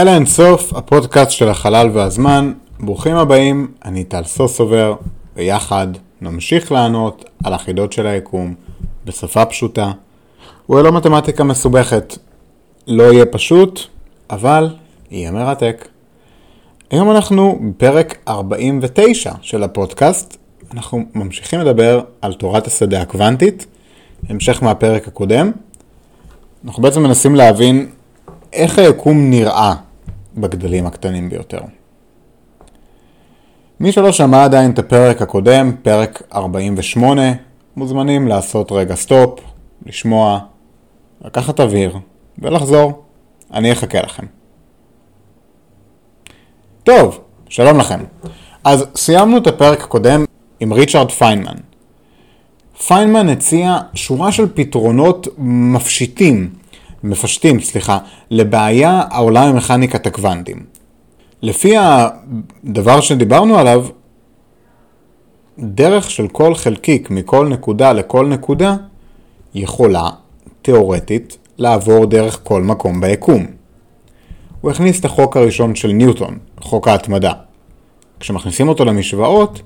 אל האינסוף, הפודקאסט של החלל והזמן. ברוכים הבאים, אני טל סוסובר, ויחד נמשיך לענות על החידות של היקום בשפה פשוטה. הוא לא מתמטיקה מסובכת. לא יהיה פשוט, אבל יהיה מרתק. היום אנחנו בפרק 49 של הפודקאסט. אנחנו ממשיכים לדבר על תורת השדה הקוונטית, המשך מהפרק הקודם. אנחנו בעצם מנסים להבין איך היקום נראה בגדלים הקטנים ביותר. מי שלא שמע עדיין את הפרק הקודם, פרק 48, מוזמנים לעשות רגע סטופ, לשמוע, לקחת אוויר ולחזור. אני אחכה לכם. טוב, שלום לכם. אז סיימנו את הפרק הקודם עם ריצ'רד פיינמן. פיינמן הציע שורה של פתרונות מפשיטים מפשטים, סליחה, לבעיה העולה ממכניקת הקוונטים. לפי הדבר שדיברנו עליו, דרך של כל חלקיק מכל נקודה לכל נקודה יכולה, תאורטית, לעבור דרך כל מקום ביקום. הוא הכניס את החוק הראשון של ניוטון, חוק ההתמדה. כשמכניסים אותו למשוואות,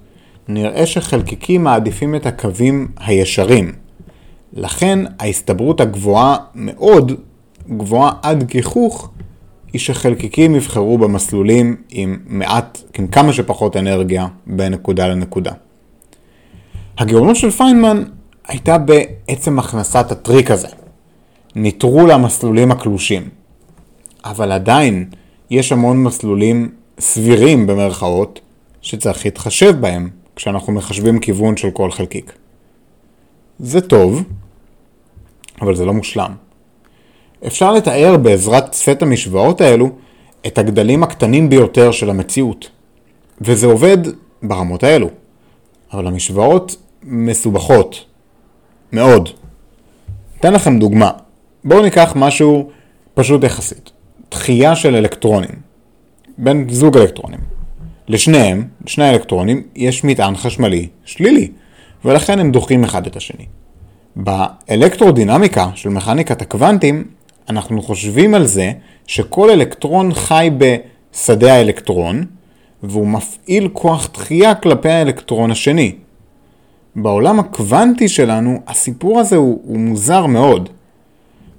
נראה שחלקיקים מעדיפים את הקווים הישרים. לכן ההסתברות הגבוהה מאוד, גבוהה עד גיחוך, היא שחלקיקים יבחרו במסלולים עם מעט, עם כמה שפחות אנרגיה בין נקודה לנקודה. הגאונות של פיינמן הייתה בעצם הכנסת הטריק הזה. ניטרו למסלולים הקלושים. אבל עדיין יש המון מסלולים סבירים במרכאות שצריך להתחשב בהם כשאנחנו מחשבים כיוון של כל חלקיק. זה טוב, אבל זה לא מושלם. אפשר לתאר בעזרת סט המשוואות האלו את הגדלים הקטנים ביותר של המציאות. וזה עובד ברמות האלו. אבל המשוואות מסובכות. מאוד. אתן לכם דוגמה. בואו ניקח משהו פשוט יחסית. דחייה של אלקטרונים. בין זוג אלקטרונים. לשניהם, לשני האלקטרונים, יש מטען חשמלי שלילי, ולכן הם דוחים אחד את השני. באלקטרודינמיקה של מכניקת הקוונטים, אנחנו חושבים על זה שכל אלקטרון חי בשדה האלקטרון, והוא מפעיל כוח דחייה כלפי האלקטרון השני. בעולם הקוונטי שלנו, הסיפור הזה הוא, הוא מוזר מאוד.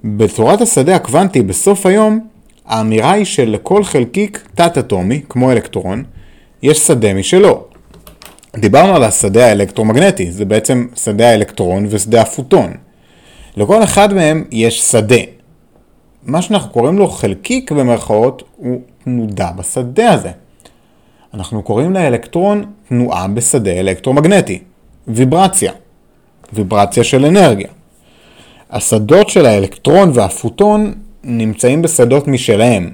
בתורת השדה הקוונטי בסוף היום, האמירה היא שלכל חלקיק תת-אטומי, כמו אלקטרון, יש שדה משלו. דיברנו על השדה האלקטרומגנטי, זה בעצם שדה האלקטרון ושדה הפוטון. לכל אחד מהם יש שדה. מה שאנחנו קוראים לו חלקיק במרכאות הוא תנודה בשדה הזה. אנחנו קוראים לאלקטרון תנועה בשדה אלקטרומגנטי, ויברציה, ויברציה של אנרגיה. השדות של האלקטרון והפוטון נמצאים בשדות משלהם,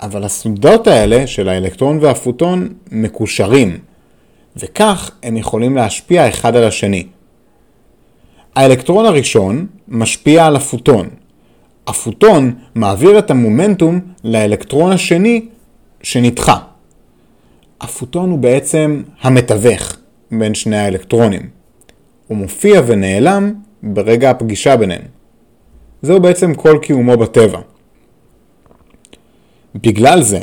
אבל השדות האלה של האלקטרון והפוטון מקושרים. וכך הם יכולים להשפיע אחד על השני. האלקטרון הראשון משפיע על הפוטון. הפוטון מעביר את המומנטום לאלקטרון השני שנדחה. הפוטון הוא בעצם המתווך בין שני האלקטרונים. הוא מופיע ונעלם ברגע הפגישה ביניהם. זהו בעצם כל קיומו בטבע. בגלל זה,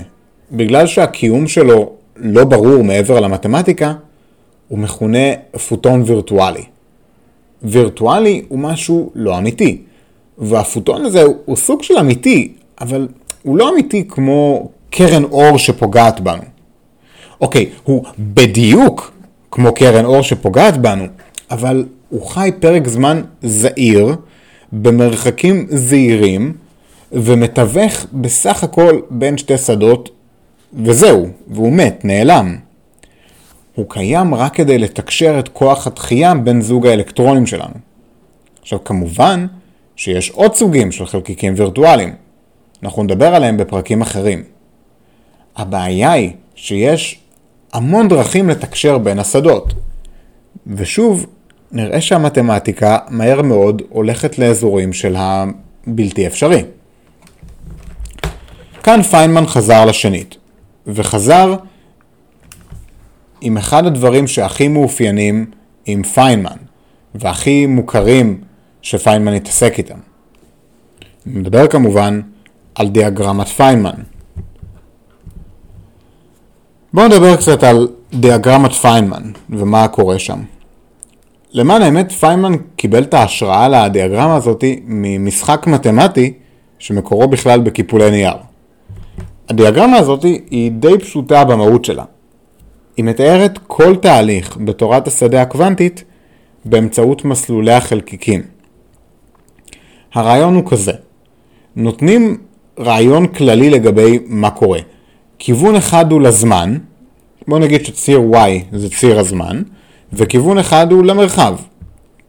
בגלל שהקיום שלו לא ברור מעבר למתמטיקה, הוא מכונה פוטון וירטואלי. וירטואלי הוא משהו לא אמיתי, והפוטון הזה הוא, הוא סוג של אמיתי, אבל הוא לא אמיתי כמו קרן אור שפוגעת בנו. אוקיי, הוא בדיוק כמו קרן אור שפוגעת בנו, אבל הוא חי פרק זמן זעיר, במרחקים זעירים, ומתווך בסך הכל בין שתי שדות וזהו, והוא מת, נעלם. הוא קיים רק כדי לתקשר את כוח התחייה בין זוג האלקטרונים שלנו. עכשיו כמובן שיש עוד סוגים של חלקיקים וירטואליים. אנחנו נדבר עליהם בפרקים אחרים. הבעיה היא שיש המון דרכים לתקשר בין השדות. ושוב, נראה שהמתמטיקה מהר מאוד הולכת לאזורים של הבלתי אפשרי. כאן פיינמן חזר לשנית. וחזר עם אחד הדברים שהכי מאופיינים עם פיינמן, והכי מוכרים שפיינמן התעסק איתם. אני מדבר כמובן על דיאגרמת פיינמן. בואו נדבר קצת על דיאגרמת פיינמן ומה קורה שם. למען האמת, פיינמן קיבל את ההשראה לדיאגרמה הזאת ממשחק מתמטי שמקורו בכלל בקיפולי נייר. הדיאגרמה הזאת היא די פשוטה במהות שלה. היא מתארת כל תהליך בתורת השדה הקוונטית באמצעות מסלולי החלקיקים. הרעיון הוא כזה, נותנים רעיון כללי לגבי מה קורה. כיוון אחד הוא לזמן, בוא נגיד שציר y זה ציר הזמן, וכיוון אחד הוא למרחב,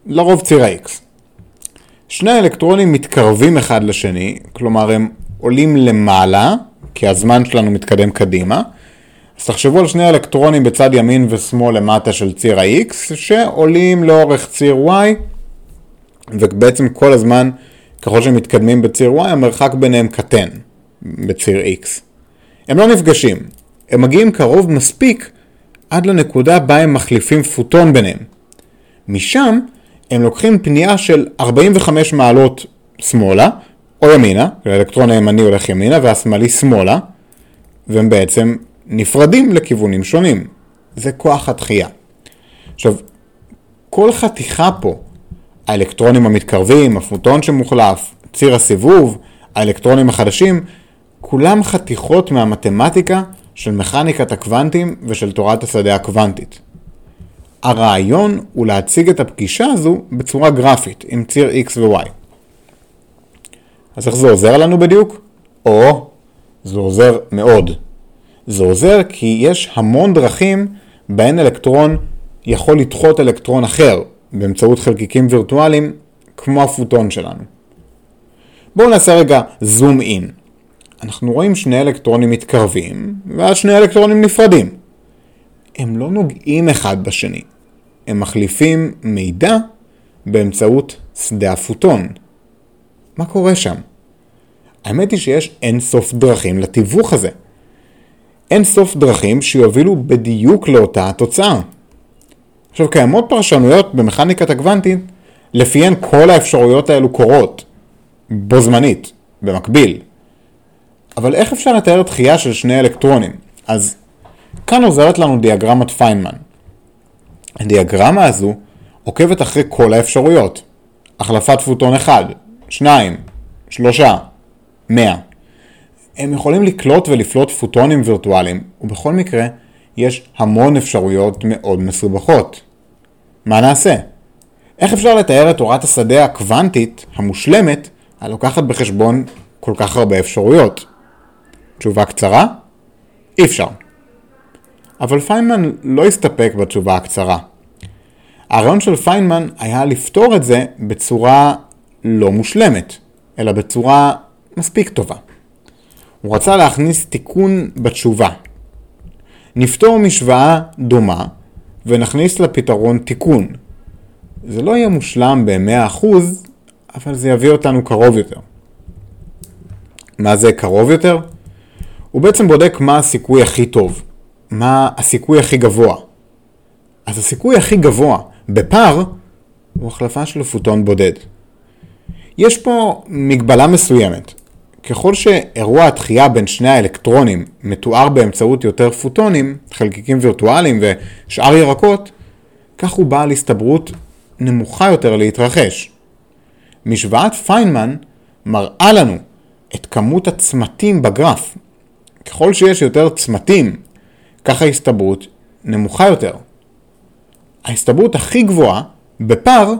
לרוב ציר ה-x. שני האלקטרונים מתקרבים אחד לשני, כלומר הם עולים למעלה, כי הזמן שלנו מתקדם קדימה, אז תחשבו על שני האלקטרונים בצד ימין ושמאל למטה של ציר ה-x, שעולים לאורך ציר y, ובעצם כל הזמן, ככל שהם מתקדמים בציר y, המרחק ביניהם קטן בציר x. הם לא נפגשים, הם מגיעים קרוב מספיק עד לנקודה בה הם מחליפים פוטון ביניהם. משם הם לוקחים פנייה של 45 מעלות שמאלה או ימינה, האלקטרון הימני הולך ימינה והשמאלי שמאלה, והם בעצם נפרדים לכיוונים שונים. זה כוח התחייה. עכשיו, כל חתיכה פה, האלקטרונים המתקרבים, הפוטון שמוחלף, ציר הסיבוב, האלקטרונים החדשים, כולם חתיכות מהמתמטיקה של מכניקת הקוונטים ושל תורת השדה הקוונטית. הרעיון הוא להציג את הפגישה הזו בצורה גרפית, עם ציר x ו-y. אז איך זה עוזר לנו בדיוק? או, זה עוזר מאוד. זה עוזר כי יש המון דרכים בהן אלקטרון יכול לדחות אלקטרון אחר באמצעות חלקיקים וירטואליים כמו הפוטון שלנו. בואו נעשה רגע זום אין. אנחנו רואים שני אלקטרונים מתקרבים, ואז שני אלקטרונים נפרדים. הם לא נוגעים אחד בשני, הם מחליפים מידע באמצעות שדה הפוטון. מה קורה שם? האמת היא שיש אין סוף דרכים לתיווך הזה. אין סוף דרכים שיובילו בדיוק לאותה התוצאה. עכשיו, קיימות פרשנויות במכניקת הקוונטית לפיהן כל האפשרויות האלו קורות, בו זמנית, במקביל. אבל איך אפשר לתאר דחייה של שני אלקטרונים? אז כאן עוזרת לנו דיאגרמת פיינמן. הדיאגרמה הזו עוקבת אחרי כל האפשרויות. החלפת פוטון אחד, שניים, שלושה, מאה. הם יכולים לקלוט ולפלוט פוטונים וירטואליים, ובכל מקרה, יש המון אפשרויות מאוד מסובכות. מה נעשה? איך אפשר לתאר את תורת השדה הקוונטית המושלמת הלוקחת בחשבון כל כך הרבה אפשרויות? תשובה קצרה? אי אפשר. אבל פיינמן לא הסתפק בתשובה הקצרה. הרעיון של פיינמן היה לפתור את זה בצורה לא מושלמת, אלא בצורה מספיק טובה. הוא רצה להכניס תיקון בתשובה. נפתור משוואה דומה ונכניס לפתרון תיקון. זה לא יהיה מושלם ב-100%, אבל זה יביא אותנו קרוב יותר. מה זה קרוב יותר? הוא בעצם בודק מה הסיכוי הכי טוב, מה הסיכוי הכי גבוה. אז הסיכוי הכי גבוה בפער הוא החלפה של פוטון בודד. יש פה מגבלה מסוימת. ככל שאירוע התחייה בין שני האלקטרונים מתואר באמצעות יותר פוטונים, חלקיקים וירטואליים ושאר ירקות, כך הוא בעל הסתברות נמוכה יותר להתרחש. משוואת פיינמן מראה לנו את כמות הצמתים בגרף. ככל שיש יותר צמתים, כך ההסתברות נמוכה יותר. ההסתברות הכי גבוהה בפר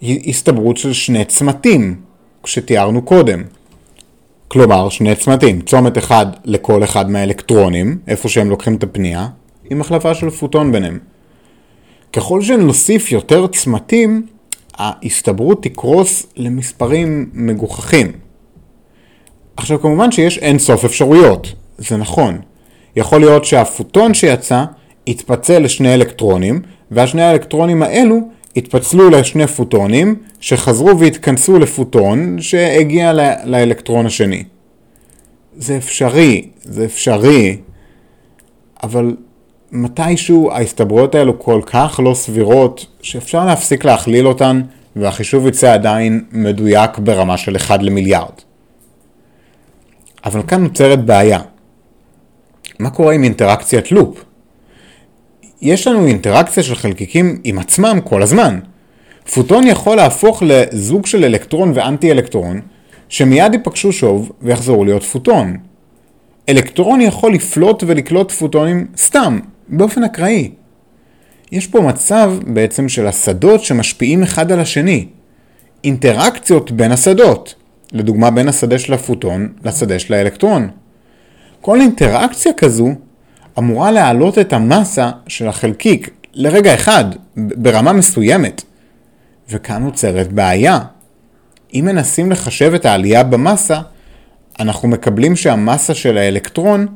היא הסתברות של שני צמתים, שתיארנו קודם. כלומר, שני צמתים, צומת אחד לכל אחד מהאלקטרונים, איפה שהם לוקחים את הפנייה, עם החלפה של פוטון ביניהם. ככל שנוסיף יותר צמתים, ההסתברות תקרוס למספרים מגוחכים. עכשיו כמובן שיש אין סוף אפשרויות, זה נכון. יכול להיות שהפוטון שיצא יתפצל לשני אלקטרונים, והשני האלקטרונים האלו התפצלו לשני פוטונים שחזרו והתכנסו לפוטון שהגיע לאלקטרון השני. זה אפשרי, זה אפשרי, אבל מתישהו ההסתברויות האלו כל כך לא סבירות שאפשר להפסיק להכליל אותן והחישוב יצא עדיין מדויק ברמה של 1 למיליארד. אבל כאן נוצרת בעיה. מה קורה עם אינטראקציית לופ? יש לנו אינטראקציה של חלקיקים עם עצמם כל הזמן. פוטון יכול להפוך לזוג של אלקטרון ואנטי אלקטרון, שמיד ייפגשו שוב ויחזרו להיות פוטון. אלקטרון יכול לפלוט ולקלוט פוטונים סתם, באופן אקראי. יש פה מצב בעצם של השדות שמשפיעים אחד על השני. אינטראקציות בין השדות, לדוגמה בין השדה של הפוטון לשדה של האלקטרון. כל אינטראקציה כזו אמורה להעלות את המסה של החלקיק לרגע אחד, ברמה מסוימת. וכאן נוצרת בעיה. אם מנסים לחשב את העלייה במסה, אנחנו מקבלים שהמסה של האלקטרון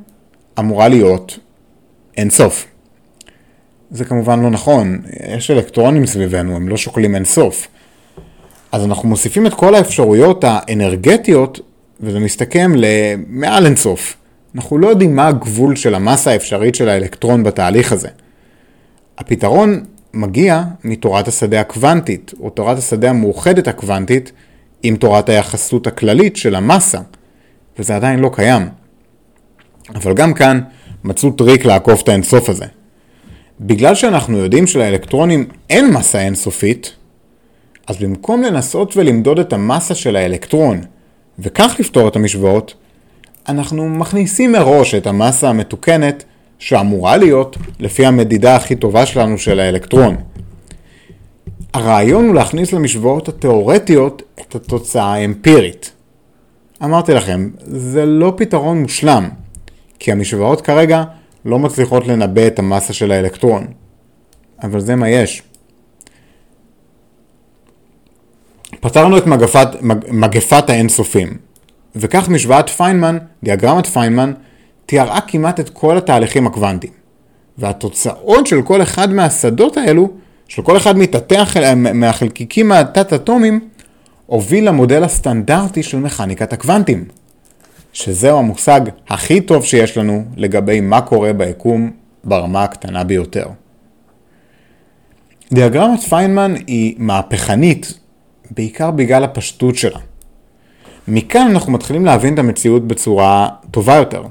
אמורה להיות אינסוף. זה כמובן לא נכון, יש אלקטרונים סביבנו, הם לא שוקלים אינסוף. אז אנחנו מוסיפים את כל האפשרויות האנרגטיות, וזה מסתכם למעל אינסוף. אנחנו לא יודעים מה הגבול של המסה האפשרית של האלקטרון בתהליך הזה. הפתרון מגיע מתורת השדה הקוונטית, או תורת השדה המאוחדת הקוונטית, עם תורת היחסות הכללית של המסה, וזה עדיין לא קיים. אבל גם כאן מצאו טריק לעקוף את האינסוף הזה. בגלל שאנחנו יודעים שלאלקטרונים אין מסה אינסופית, אז במקום לנסות ולמדוד את המסה של האלקטרון, וכך לפתור את המשוואות, אנחנו מכניסים מראש את המסה המתוקנת שאמורה להיות לפי המדידה הכי טובה שלנו של האלקטרון. הרעיון הוא להכניס למשוואות התאורטיות את התוצאה האמפירית. אמרתי לכם, זה לא פתרון מושלם, כי המשוואות כרגע לא מצליחות לנבא את המסה של האלקטרון. אבל זה מה יש. פתרנו את מגפת, מג, מגפת האינסופים, וכך משוואת פיינמן, דיאגרמת פיינמן, תיארה כמעט את כל התהליכים הקוונטיים. והתוצאות של כל אחד מהשדות האלו, של כל אחד מתתי החל... מהחלקיקים התת-אטומיים, הוביל למודל הסטנדרטי של מכניקת הקוונטים. שזהו המושג הכי טוב שיש לנו לגבי מה קורה ביקום ברמה הקטנה ביותר. דיאגרמת פיינמן היא מהפכנית, בעיקר בגלל הפשטות שלה. מכאן אנחנו מתחילים להבין את המציאות בצורה טובה יותר.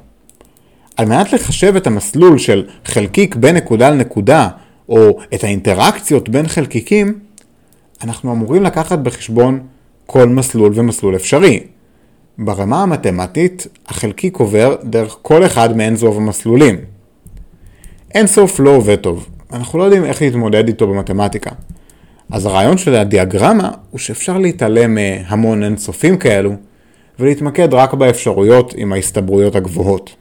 על מנת לחשב את המסלול של חלקיק בין נקודה לנקודה, או את האינטראקציות בין חלקיקים, אנחנו אמורים לקחת בחשבון כל מסלול ומסלול אפשרי. ברמה המתמטית, החלקיק עובר דרך כל אחד מאין זוב המסלולים. אין סוף לא עובד טוב, אנחנו לא יודעים איך להתמודד איתו במתמטיקה. אז הרעיון של הדיאגרמה הוא שאפשר להתעלם מהמון אינסופים כאלו, ולהתמקד רק באפשרויות עם ההסתברויות הגבוהות.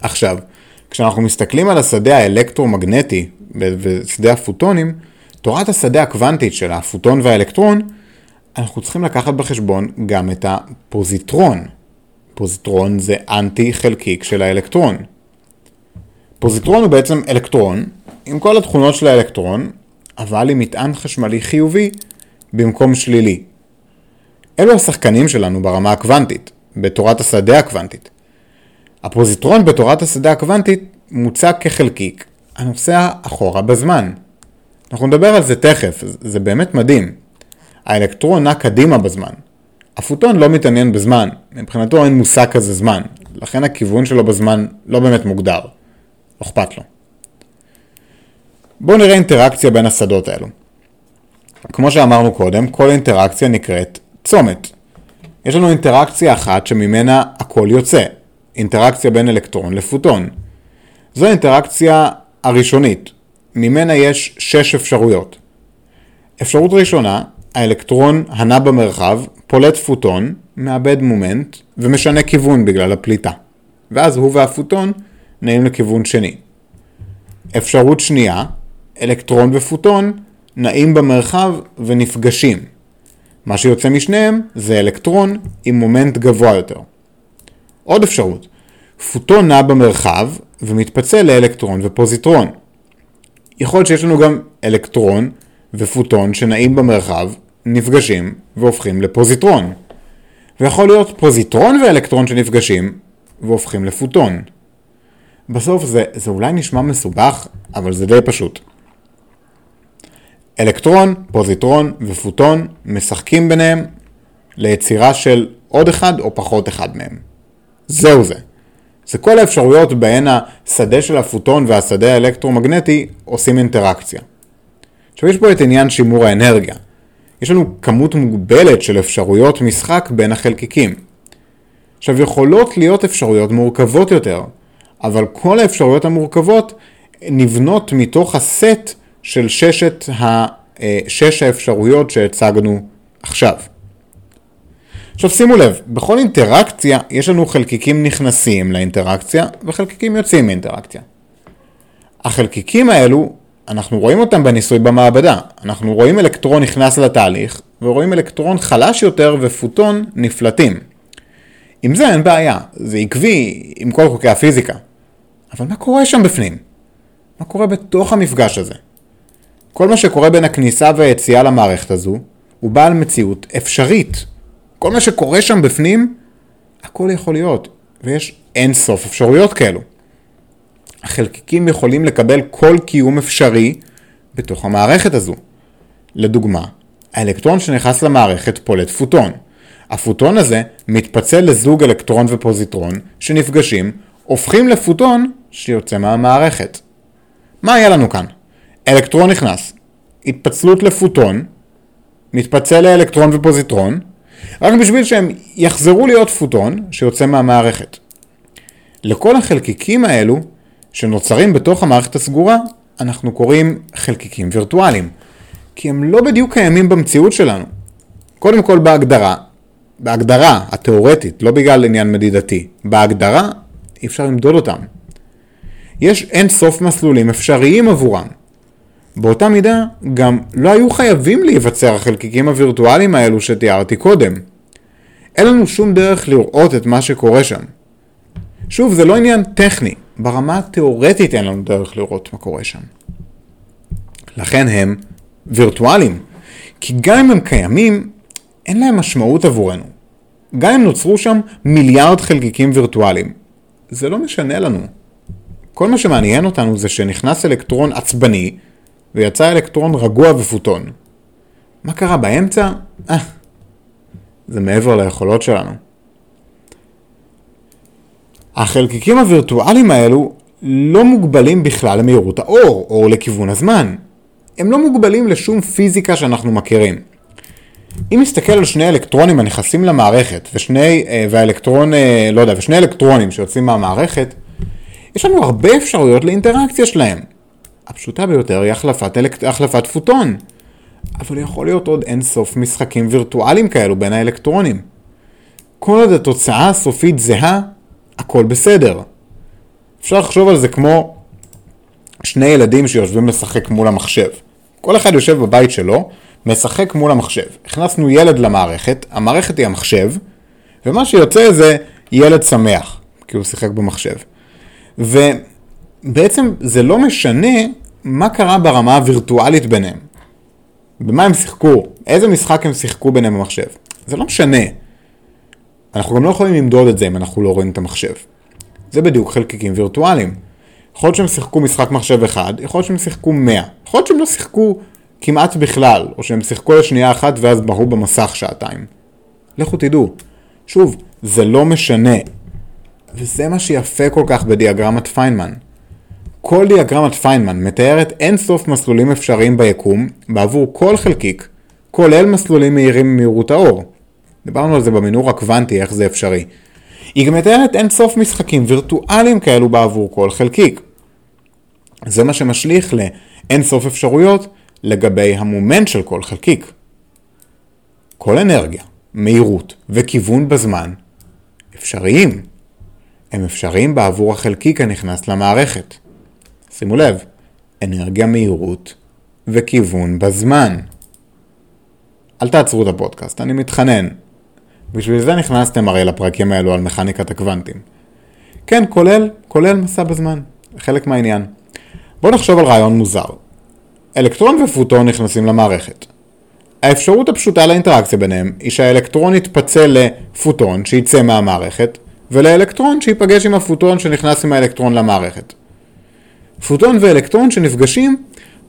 עכשיו, כשאנחנו מסתכלים על השדה האלקטרומגנטי ושדה הפוטונים, תורת השדה הקוונטית של הפוטון והאלקטרון, אנחנו צריכים לקחת בחשבון גם את הפוזיטרון. פוזיטרון זה אנטי חלקיק של האלקטרון. פוזיטרון הוא בעצם אלקטרון עם כל התכונות של האלקטרון, אבל עם מטען חשמלי חיובי במקום שלילי. אלו השחקנים שלנו ברמה הקוונטית, בתורת השדה הקוונטית. הפוזיטרון בתורת השדה הקוונטית מוצג כחלקיק הנוסע אחורה בזמן. אנחנו נדבר על זה תכף, זה באמת מדהים. האלקטרון נע קדימה בזמן. הפוטון לא מתעניין בזמן, מבחינתו אין מושג כזה זמן, לכן הכיוון שלו בזמן לא באמת מוגדר. לא אכפת לו. בואו נראה אינטראקציה בין השדות האלו. כמו שאמרנו קודם, כל אינטראקציה נקראת צומת. יש לנו אינטראקציה אחת שממנה הכל יוצא, אינטראקציה בין אלקטרון לפוטון. זו האינטראקציה הראשונית, ממנה יש שש אפשרויות. אפשרות ראשונה, האלקטרון הנע במרחב, פולט פוטון, מאבד מומנט ומשנה כיוון בגלל הפליטה. ואז הוא והפוטון נעים לכיוון שני. אפשרות שנייה, אלקטרון ופוטון נעים במרחב ונפגשים. מה שיוצא משניהם זה אלקטרון עם מומנט גבוה יותר. עוד אפשרות, פוטון נע במרחב ומתפצל לאלקטרון ופוזיטרון. יכול להיות שיש לנו גם אלקטרון ופוטון שנעים במרחב, נפגשים והופכים לפוזיטרון. ויכול להיות פוזיטרון ואלקטרון שנפגשים והופכים לפוטון. בסוף זה, זה אולי נשמע מסובך, אבל זה די פשוט. אלקטרון, פוזיטרון ופוטון משחקים ביניהם ליצירה של עוד אחד או פחות אחד מהם. זהו זה. זה כל האפשרויות בהן השדה של הפוטון והשדה האלקטרומגנטי עושים אינטראקציה. עכשיו יש פה את עניין שימור האנרגיה. יש לנו כמות מוגבלת של אפשרויות משחק בין החלקיקים. עכשיו יכולות להיות אפשרויות מורכבות יותר, אבל כל האפשרויות המורכבות נבנות מתוך הסט של ששת ה... אה, שש האפשרויות שהצגנו עכשיו. עכשיו שימו לב, בכל אינטראקציה יש לנו חלקיקים נכנסים לאינטראקציה וחלקיקים יוצאים מאינטראקציה. החלקיקים האלו, אנחנו רואים אותם בניסוי במעבדה. אנחנו רואים אלקטרון נכנס לתהליך ורואים אלקטרון חלש יותר ופוטון נפלטים. עם זה אין בעיה, זה עקבי עם כל חוקי הפיזיקה. אבל מה קורה שם בפנים? מה קורה בתוך המפגש הזה? כל מה שקורה בין הכניסה והיציאה למערכת הזו הוא בעל מציאות אפשרית. כל מה שקורה שם בפנים, הכל יכול להיות, ויש אין סוף אפשרויות כאלו. החלקיקים יכולים לקבל כל קיום אפשרי בתוך המערכת הזו. לדוגמה, האלקטרון שנכנס למערכת פולט פוטון. הפוטון הזה מתפצל לזוג אלקטרון ופוזיטרון שנפגשים, הופכים לפוטון שיוצא מהמערכת. מה היה לנו כאן? אלקטרון נכנס, התפצלות לפוטון, מתפצל לאלקטרון ופוזיטרון, רק בשביל שהם יחזרו להיות פוטון שיוצא מהמערכת. לכל החלקיקים האלו שנוצרים בתוך המערכת הסגורה, אנחנו קוראים חלקיקים וירטואליים, כי הם לא בדיוק קיימים במציאות שלנו. קודם כל בהגדרה, בהגדרה התיאורטית, לא בגלל עניין מדידתי, בהגדרה אי אפשר למדוד אותם. יש אין סוף מסלולים אפשריים עבורם. באותה מידה גם לא היו חייבים להיווצר החלקיקים הווירטואליים האלו שתיארתי קודם. אין לנו שום דרך לראות את מה שקורה שם. שוב, זה לא עניין טכני, ברמה התיאורטית אין לנו דרך לראות מה קורה שם. לכן הם וירטואליים, כי גם אם הם קיימים, אין להם משמעות עבורנו. גם אם נוצרו שם מיליארד חלקיקים וירטואליים, זה לא משנה לנו. כל מה שמעניין אותנו זה שנכנס אלקטרון עצבני ויצא אלקטרון רגוע ופוטון. מה קרה באמצע? אה, זה מעבר ליכולות שלנו. החלקיקים הווירטואליים האלו לא מוגבלים בכלל למהירות האור, או לכיוון הזמן. הם לא מוגבלים לשום פיזיקה שאנחנו מכירים. אם נסתכל על שני אלקטרונים הנכנסים למערכת, ושני, אה, והאלקטרון, אה, לא יודע, ושני אלקטרונים שיוצאים מהמערכת, יש לנו הרבה אפשרויות לאינטראקציה שלהם. הפשוטה ביותר היא החלפת, אלק... החלפת פוטון. אבל יכול להיות עוד אין סוף משחקים וירטואליים כאלו בין האלקטרונים. כל עוד התוצאה הסופית זהה, הכל בסדר. אפשר לחשוב על זה כמו שני ילדים שיושבים לשחק מול המחשב. כל אחד יושב בבית שלו, משחק מול המחשב. הכנסנו ילד למערכת, המערכת היא המחשב, ומה שיוצא זה ילד שמח, כי הוא שיחק במחשב. ובעצם זה לא משנה מה קרה ברמה הווירטואלית ביניהם. במה הם שיחקו, איזה משחק הם שיחקו ביניהם במחשב. זה לא משנה. אנחנו גם לא יכולים למדוד את זה אם אנחנו לא רואים את המחשב. זה בדיוק חלקיקים וירטואליים. יכול להיות שהם שיחקו משחק מחשב אחד, יכול להיות שהם שיחקו 100. יכול להיות שהם לא שיחקו כמעט בכלל, או שהם שיחקו לשנייה אחת ואז בהו במסך שעתיים. לכו תדעו. שוב, זה לא משנה. וזה מה שיפה כל כך בדיאגרמת פיינמן. כל דיאגרמת פיינמן מתארת אין סוף מסלולים אפשריים ביקום בעבור כל חלקיק, כולל מסלולים מהירים ממהירות האור. דיברנו על זה במנהור הקוונטי, איך זה אפשרי. היא גם מתארת אין סוף משחקים וירטואליים כאלו בעבור כל חלקיק. זה מה שמשליך לאין סוף אפשרויות לגבי המומנט של כל חלקיק. כל אנרגיה, מהירות וכיוון בזמן אפשריים. הם אפשריים בעבור החלקיק הנכנס למערכת. שימו לב, אנרגיה, מהירות וכיוון בזמן. אל תעצרו את הפודקאסט, אני מתחנן. בשביל זה נכנסתם הרי לפרקים האלו על מכניקת הקוונטים. כן, כולל, כולל מסע בזמן, חלק מהעניין. בואו נחשוב על רעיון מוזר. אלקטרון ופוטון נכנסים למערכת. האפשרות הפשוטה לאינטראקציה ביניהם היא שהאלקטרון יתפצל לפוטון שיצא מהמערכת ולאלקטרון שיפגש עם הפוטון שנכנס עם האלקטרון למערכת. פוטון ואלקטרון שנפגשים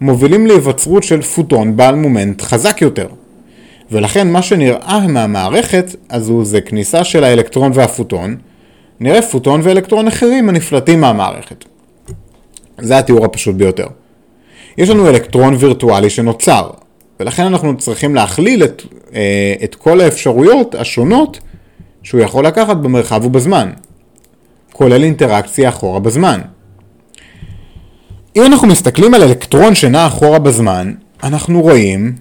מובילים להיווצרות של פוטון בעל מומנט חזק יותר. ולכן מה שנראה מהמערכת הזו זה כניסה של האלקטרון והפוטון, נראה פוטון ואלקטרון אחרים הנפלטים מהמערכת. זה התיאור הפשוט ביותר. יש לנו אלקטרון וירטואלי שנוצר, ולכן אנחנו צריכים להכליל את, אה, את כל האפשרויות השונות שהוא יכול לקחת במרחב ובזמן, כולל אינטראקציה אחורה בזמן. אם אנחנו מסתכלים על אלקטרון שנע אחורה בזמן, אנחנו רואים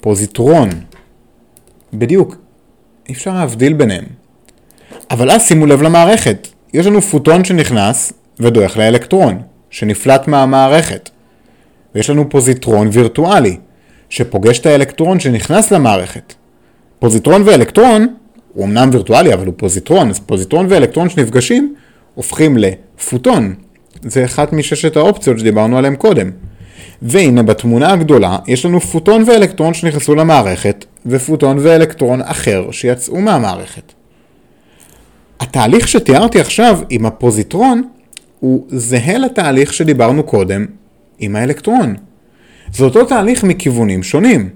פוזיטרון. בדיוק, אי אפשר להבדיל ביניהם. אבל אז שימו לב למערכת, יש לנו פוטון שנכנס ודועך לאלקטרון, שנפלט מהמערכת. ויש לנו פוזיטרון וירטואלי, שפוגש את האלקטרון שנכנס למערכת. פוזיטרון ואלקטרון, הוא אמנם וירטואלי אבל הוא פוזיטרון, אז פוזיטרון ואלקטרון שנפגשים הופכים לפוטון. זה אחת מששת האופציות שדיברנו עליהן קודם. והנה בתמונה הגדולה יש לנו פוטון ואלקטרון שנכנסו למערכת, ופוטון ואלקטרון אחר שיצאו מהמערכת. התהליך שתיארתי עכשיו עם הפוזיטרון הוא זהה לתהליך שדיברנו קודם עם האלקטרון. זה אותו תהליך מכיוונים שונים,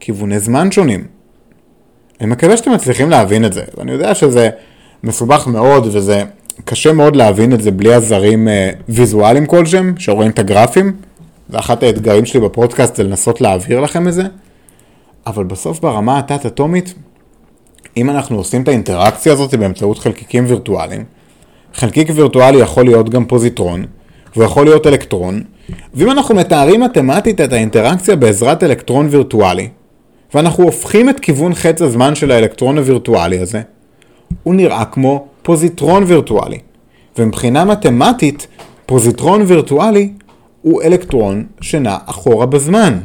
כיווני זמן שונים. אני מקווה שאתם מצליחים להבין את זה, ואני יודע שזה מסובך מאוד וזה קשה מאוד להבין את זה בלי עזרים אה, ויזואליים כלשהם, שרואים את הגרפים. זה אחת האתגרים שלי בפודקאסט זה לנסות להעביר לכם את זה. אבל בסוף ברמה התת-אטומית, אם אנחנו עושים את האינטראקציה הזאת באמצעות חלקיקים וירטואליים, חלקיק וירטואלי יכול להיות גם פוזיטרון, והוא יכול להיות אלקטרון, ואם אנחנו מתארים מתמטית את האינטראקציה בעזרת אלקטרון וירטואלי, ואנחנו הופכים את כיוון חץ הזמן של האלקטרון הווירטואלי הזה, הוא נראה כמו פוזיטרון וירטואלי. ומבחינה מתמטית, פוזיטרון וירטואלי הוא אלקטרון שנע אחורה בזמן.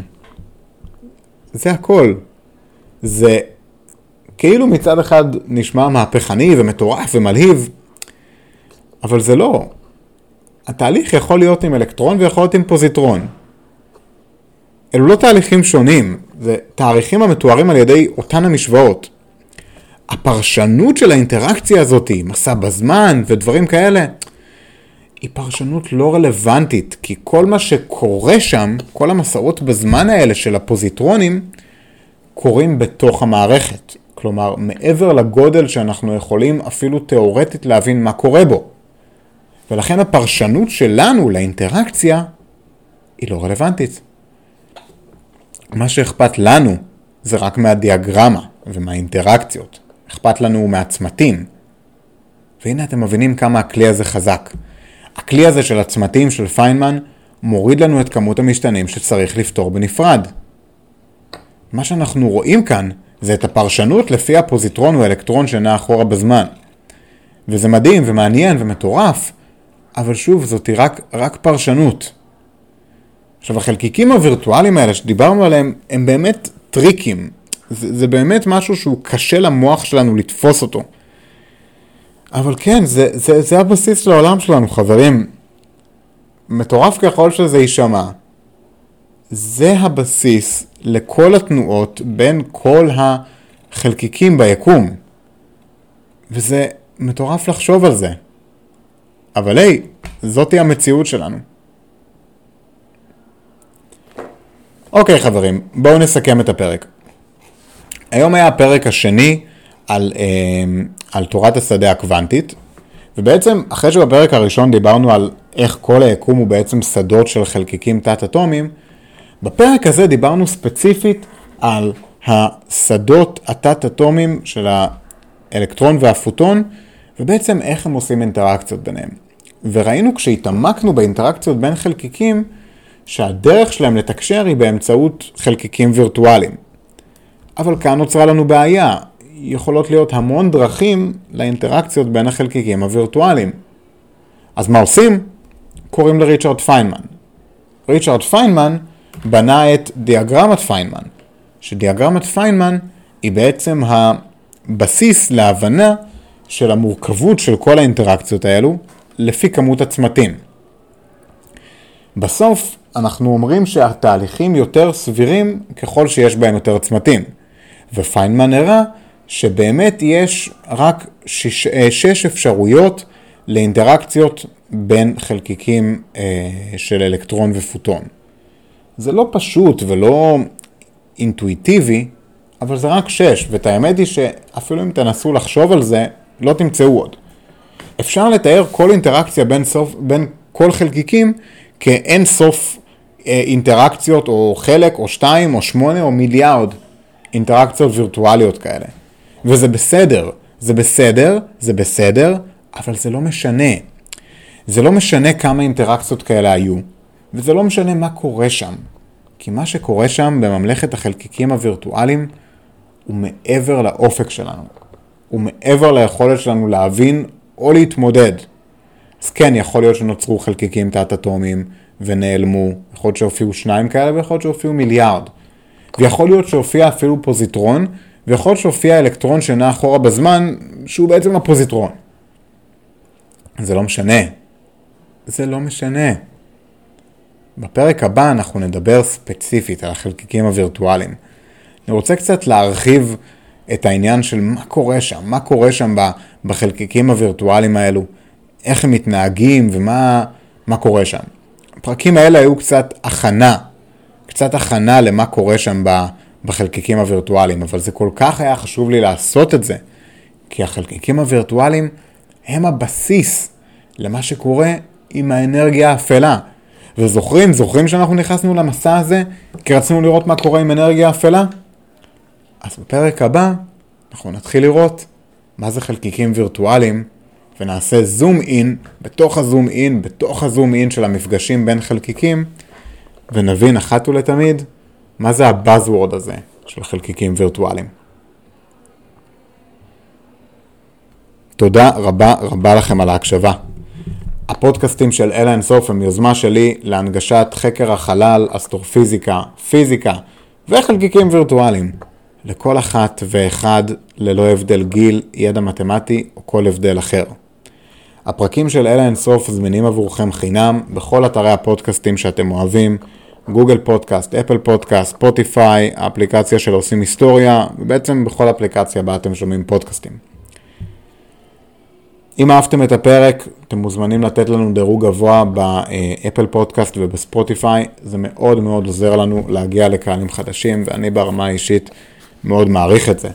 זה הכל. זה כאילו מצד אחד נשמע מהפכני ומטורף ומלהיב, אבל זה לא. התהליך יכול להיות עם אלקטרון ויכול להיות עם פוזיטרון. אלו לא תהליכים שונים, זה תאריכים המתוארים על ידי אותן המשוואות. הפרשנות של האינטראקציה הזאת, מסע בזמן ודברים כאלה, היא פרשנות לא רלוונטית, כי כל מה שקורה שם, כל המסעות בזמן האלה של הפוזיטרונים, קורים בתוך המערכת. כלומר, מעבר לגודל שאנחנו יכולים אפילו תאורטית להבין מה קורה בו. ולכן הפרשנות שלנו לאינטראקציה היא לא רלוונטית. מה שאכפת לנו זה רק מהדיאגרמה ומהאינטראקציות. אכפת לנו מהצמתים. והנה אתם מבינים כמה הכלי הזה חזק. הכלי הזה של הצמתים של פיינמן מוריד לנו את כמות המשתנים שצריך לפתור בנפרד. מה שאנחנו רואים כאן זה את הפרשנות לפי הפוזיטרון או אלקטרון שנע אחורה בזמן. וזה מדהים ומעניין ומטורף, אבל שוב, זאתי רק, רק פרשנות. עכשיו, החלקיקים הווירטואליים האלה שדיברנו עליהם, הם באמת טריקים. זה, זה באמת משהו שהוא קשה למוח שלנו לתפוס אותו. אבל כן, זה, זה, זה הבסיס של העולם שלנו, חברים. מטורף ככל שזה יישמע, זה הבסיס לכל התנועות בין כל החלקיקים ביקום. וזה מטורף לחשוב על זה. אבל היי, זאתי המציאות שלנו. אוקיי חברים, בואו נסכם את הפרק. היום היה הפרק השני על, אה, על תורת השדה הקוונטית, ובעצם אחרי שבפרק הראשון דיברנו על איך כל היקום הוא בעצם שדות של חלקיקים תת-אטומיים, בפרק הזה דיברנו ספציפית על השדות התת-אטומיים של האלקטרון והפוטון, ובעצם איך הם עושים אינטראקציות ביניהם. וראינו כשהתעמקנו באינטראקציות בין חלקיקים, שהדרך שלהם לתקשר היא באמצעות חלקיקים וירטואליים. אבל כאן נוצרה לנו בעיה, יכולות להיות המון דרכים לאינטראקציות בין החלקיקים הווירטואליים. אז מה עושים? קוראים לריצ'רד פיינמן. ריצ'רד פיינמן בנה את דיאגרמת פיינמן, שדיאגרמת פיינמן היא בעצם הבסיס להבנה של המורכבות של כל האינטראקציות האלו לפי כמות הצמתים. בסוף אנחנו אומרים שהתהליכים יותר סבירים ככל שיש בהם יותר צמתים, ופיינמן הראה שבאמת יש רק שש, אה, שש אפשרויות לאינטראקציות בין חלקיקים אה, של אלקטרון ופוטון. זה לא פשוט ולא אינטואיטיבי, אבל זה רק שש, ואת האמת היא שאפילו אם תנסו לחשוב על זה, לא תמצאו עוד. אפשר לתאר כל אינטראקציה בין, סוף, בין כל חלקיקים כאין סוף אה, אינטראקציות או חלק או שתיים או שמונה או מיליארד אינטראקציות וירטואליות כאלה. וזה בסדר, זה בסדר, זה בסדר, אבל זה לא משנה. זה לא משנה כמה אינטראקציות כאלה היו, וזה לא משנה מה קורה שם. כי מה שקורה שם בממלכת החלקיקים הווירטואליים הוא מעבר לאופק שלנו. הוא מעבר ליכולת שלנו להבין או להתמודד. אז כן, יכול להיות שנוצרו חלקיקים תת-אטומיים ונעלמו, יכול להיות שהופיעו שניים כאלה ויכול להיות שהופיעו מיליארד. ויכול להיות שהופיע אפילו פוזיטרון, ויכול להיות שהופיע אלקטרון שנע אחורה בזמן, שהוא בעצם הפוזיטרון. זה לא משנה. זה לא משנה. בפרק הבא אנחנו נדבר ספציפית על החלקיקים הווירטואליים. אני רוצה קצת להרחיב את העניין של מה קורה שם, מה קורה שם בחלקיקים הווירטואליים האלו, איך הם מתנהגים ומה מה קורה שם. הפרקים האלה היו קצת הכנה, קצת הכנה למה קורה שם בחלקיקים הווירטואליים, אבל זה כל כך היה חשוב לי לעשות את זה, כי החלקיקים הווירטואליים הם הבסיס למה שקורה עם האנרגיה האפלה. וזוכרים, זוכרים שאנחנו נכנסנו למסע הזה כי רצינו לראות מה קורה עם אנרגיה אפלה? אז בפרק הבא אנחנו נתחיל לראות מה זה חלקיקים וירטואליים ונעשה זום אין בתוך הזום אין, בתוך הזום אין של המפגשים בין חלקיקים ונבין אחת ולתמיד מה זה הבאזוורד הזה של חלקיקים וירטואליים. תודה רבה רבה לכם על ההקשבה. הפודקאסטים של אלה אינסוף הם יוזמה שלי להנגשת חקר החלל, אסטרופיזיקה, פיזיקה וחלקיקים וירטואליים. לכל אחת ואחד ללא הבדל גיל, ידע מתמטי או כל הבדל אחר. הפרקים של אלה אינסוף זמינים עבורכם חינם בכל אתרי הפודקאסטים שאתם אוהבים, גוגל פודקאסט, אפל פודקאסט, ספוטיפיי, האפליקציה של עושים היסטוריה, ובעצם בכל אפליקציה בה אתם שומעים פודקאסטים. אם אהבתם את הפרק, אתם מוזמנים לתת לנו דירוג גבוה באפל פודקאסט ובספוטיפיי, זה מאוד מאוד עוזר לנו להגיע לקהלים חדשים, ואני ברמה האישית מאוד מעריך את זה.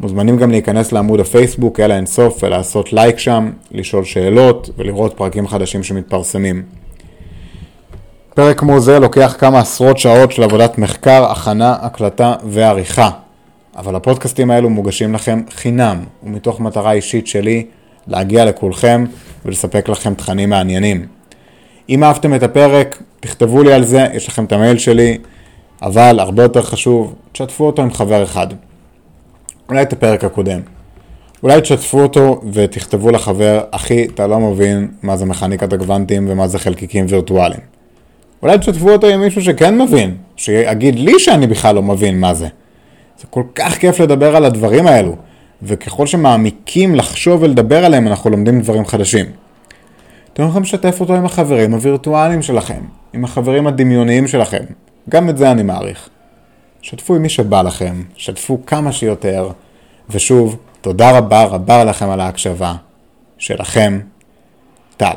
מוזמנים גם להיכנס לעמוד הפייסבוק, אל האינסוף, ולעשות לייק שם, לשאול שאלות ולראות פרקים חדשים שמתפרסמים. פרק כמו זה לוקח כמה עשרות שעות של עבודת מחקר, הכנה, הקלטה ועריכה. אבל הפודקאסטים האלו מוגשים לכם חינם, ומתוך מטרה אישית שלי להגיע לכולכם ולספק לכם תכנים מעניינים. אם אהבתם את הפרק, תכתבו לי על זה, יש לכם את המייל שלי, אבל הרבה יותר חשוב, תשתפו אותו עם חבר אחד. אולי את הפרק הקודם. אולי תשתפו אותו ותכתבו לחבר, אחי, אתה לא מבין מה זה מכניקת הגוונטים ומה זה חלקיקים וירטואליים. אולי תשתפו אותו עם מישהו שכן מבין, שיגיד לי שאני בכלל לא מבין מה זה. זה כל כך כיף לדבר על הדברים האלו, וככל שמעמיקים לחשוב ולדבר עליהם, אנחנו לומדים דברים חדשים. אתם יכולים לשתף אותו עם החברים הווירטואליים שלכם, עם החברים הדמיוניים שלכם, גם את זה אני מעריך. שתפו עם מי שבא לכם, שתפו כמה שיותר, ושוב, תודה רבה רבה לכם על ההקשבה. שלכם, טל.